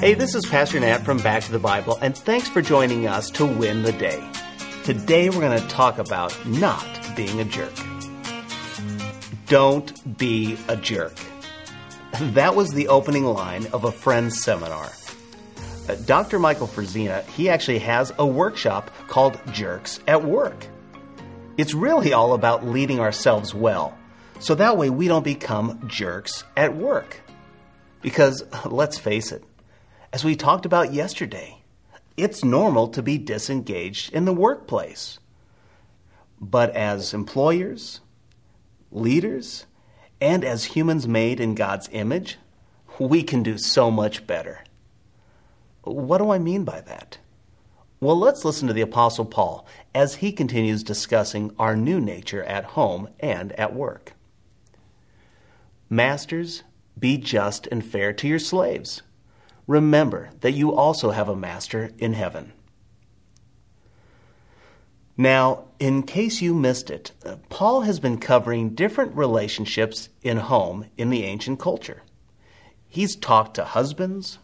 Hey, this is Pastor Nat from Back to the Bible, and thanks for joining us to win the day. Today we're going to talk about not being a jerk. Don't be a jerk. That was the opening line of a friend's seminar. Uh, Dr. Michael Frazina, he actually has a workshop called Jerks at Work. It's really all about leading ourselves well, so that way we don't become jerks at work. Because, let's face it, as we talked about yesterday, it's normal to be disengaged in the workplace. But as employers, leaders, and as humans made in God's image, we can do so much better. What do I mean by that? Well, let's listen to the Apostle Paul as he continues discussing our new nature at home and at work. Masters, be just and fair to your slaves. Remember that you also have a master in heaven. Now, in case you missed it, uh, Paul has been covering different relationships in home in the ancient culture. He's talked to husbands,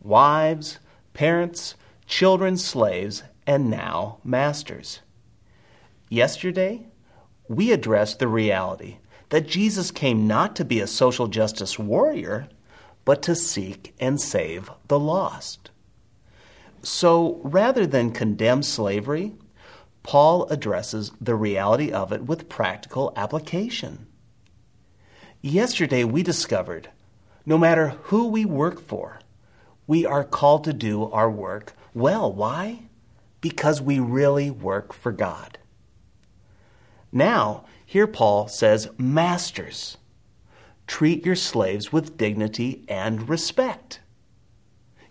wives, parents, children, slaves, and now masters. Yesterday, we addressed the reality that Jesus came not to be a social justice warrior, but to seek and save the lost. So rather than condemn slavery, Paul addresses the reality of it with practical application. Yesterday, we discovered no matter who we work for, we are called to do our work well. Why? Because we really work for God. Now, here Paul says, Masters, treat your slaves with dignity and respect.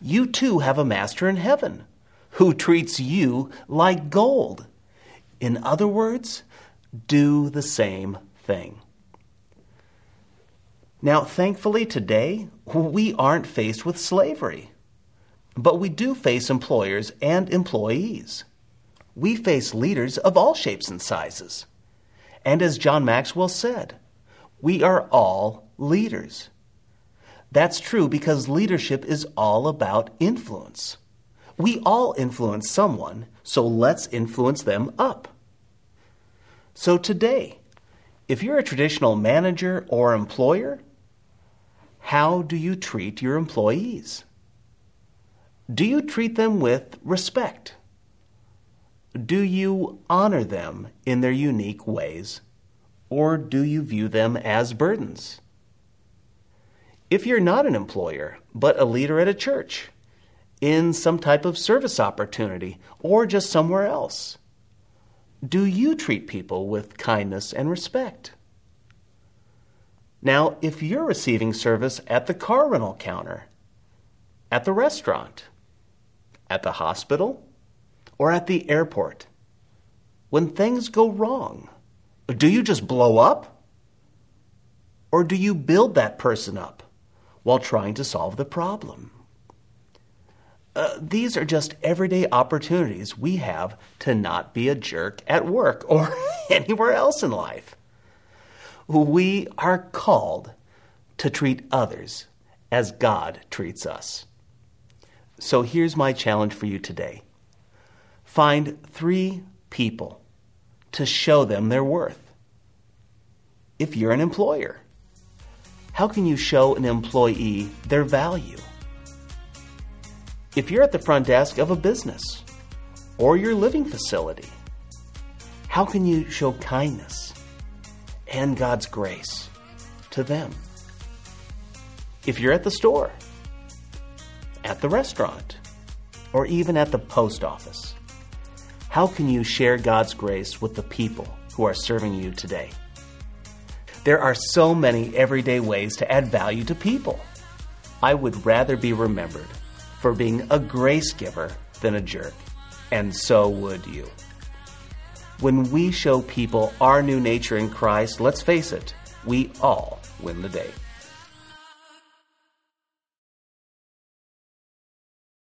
You too have a master in heaven who treats you like gold. In other words, do the same thing. Now, thankfully, today, we aren't faced with slavery, but we do face employers and employees. We face leaders of all shapes and sizes. And as John Maxwell said, we are all leaders. That's true because leadership is all about influence. We all influence someone, so let's influence them up. So today, if you're a traditional manager or employer, how do you treat your employees? Do you treat them with respect? Do you honor them in their unique ways? Or do you view them as burdens? If you're not an employer, but a leader at a church, in some type of service opportunity, or just somewhere else, do you treat people with kindness and respect? Now, if you're receiving service at the car rental counter, at the restaurant, at the hospital, or at the airport, when things go wrong, do you just blow up? Or do you build that person up while trying to solve the problem? Uh, these are just everyday opportunities we have to not be a jerk at work or anywhere else in life. We are called to treat others as God treats us. So here's my challenge for you today find three people to show them their worth. If you're an employer, how can you show an employee their value? If you're at the front desk of a business or your living facility, how can you show kindness and God's grace to them? If you're at the store, at the restaurant, or even at the post office, how can you share God's grace with the people who are serving you today? There are so many everyday ways to add value to people. I would rather be remembered for being a grace giver than a jerk, and so would you. When we show people our new nature in Christ, let's face it, we all win the day.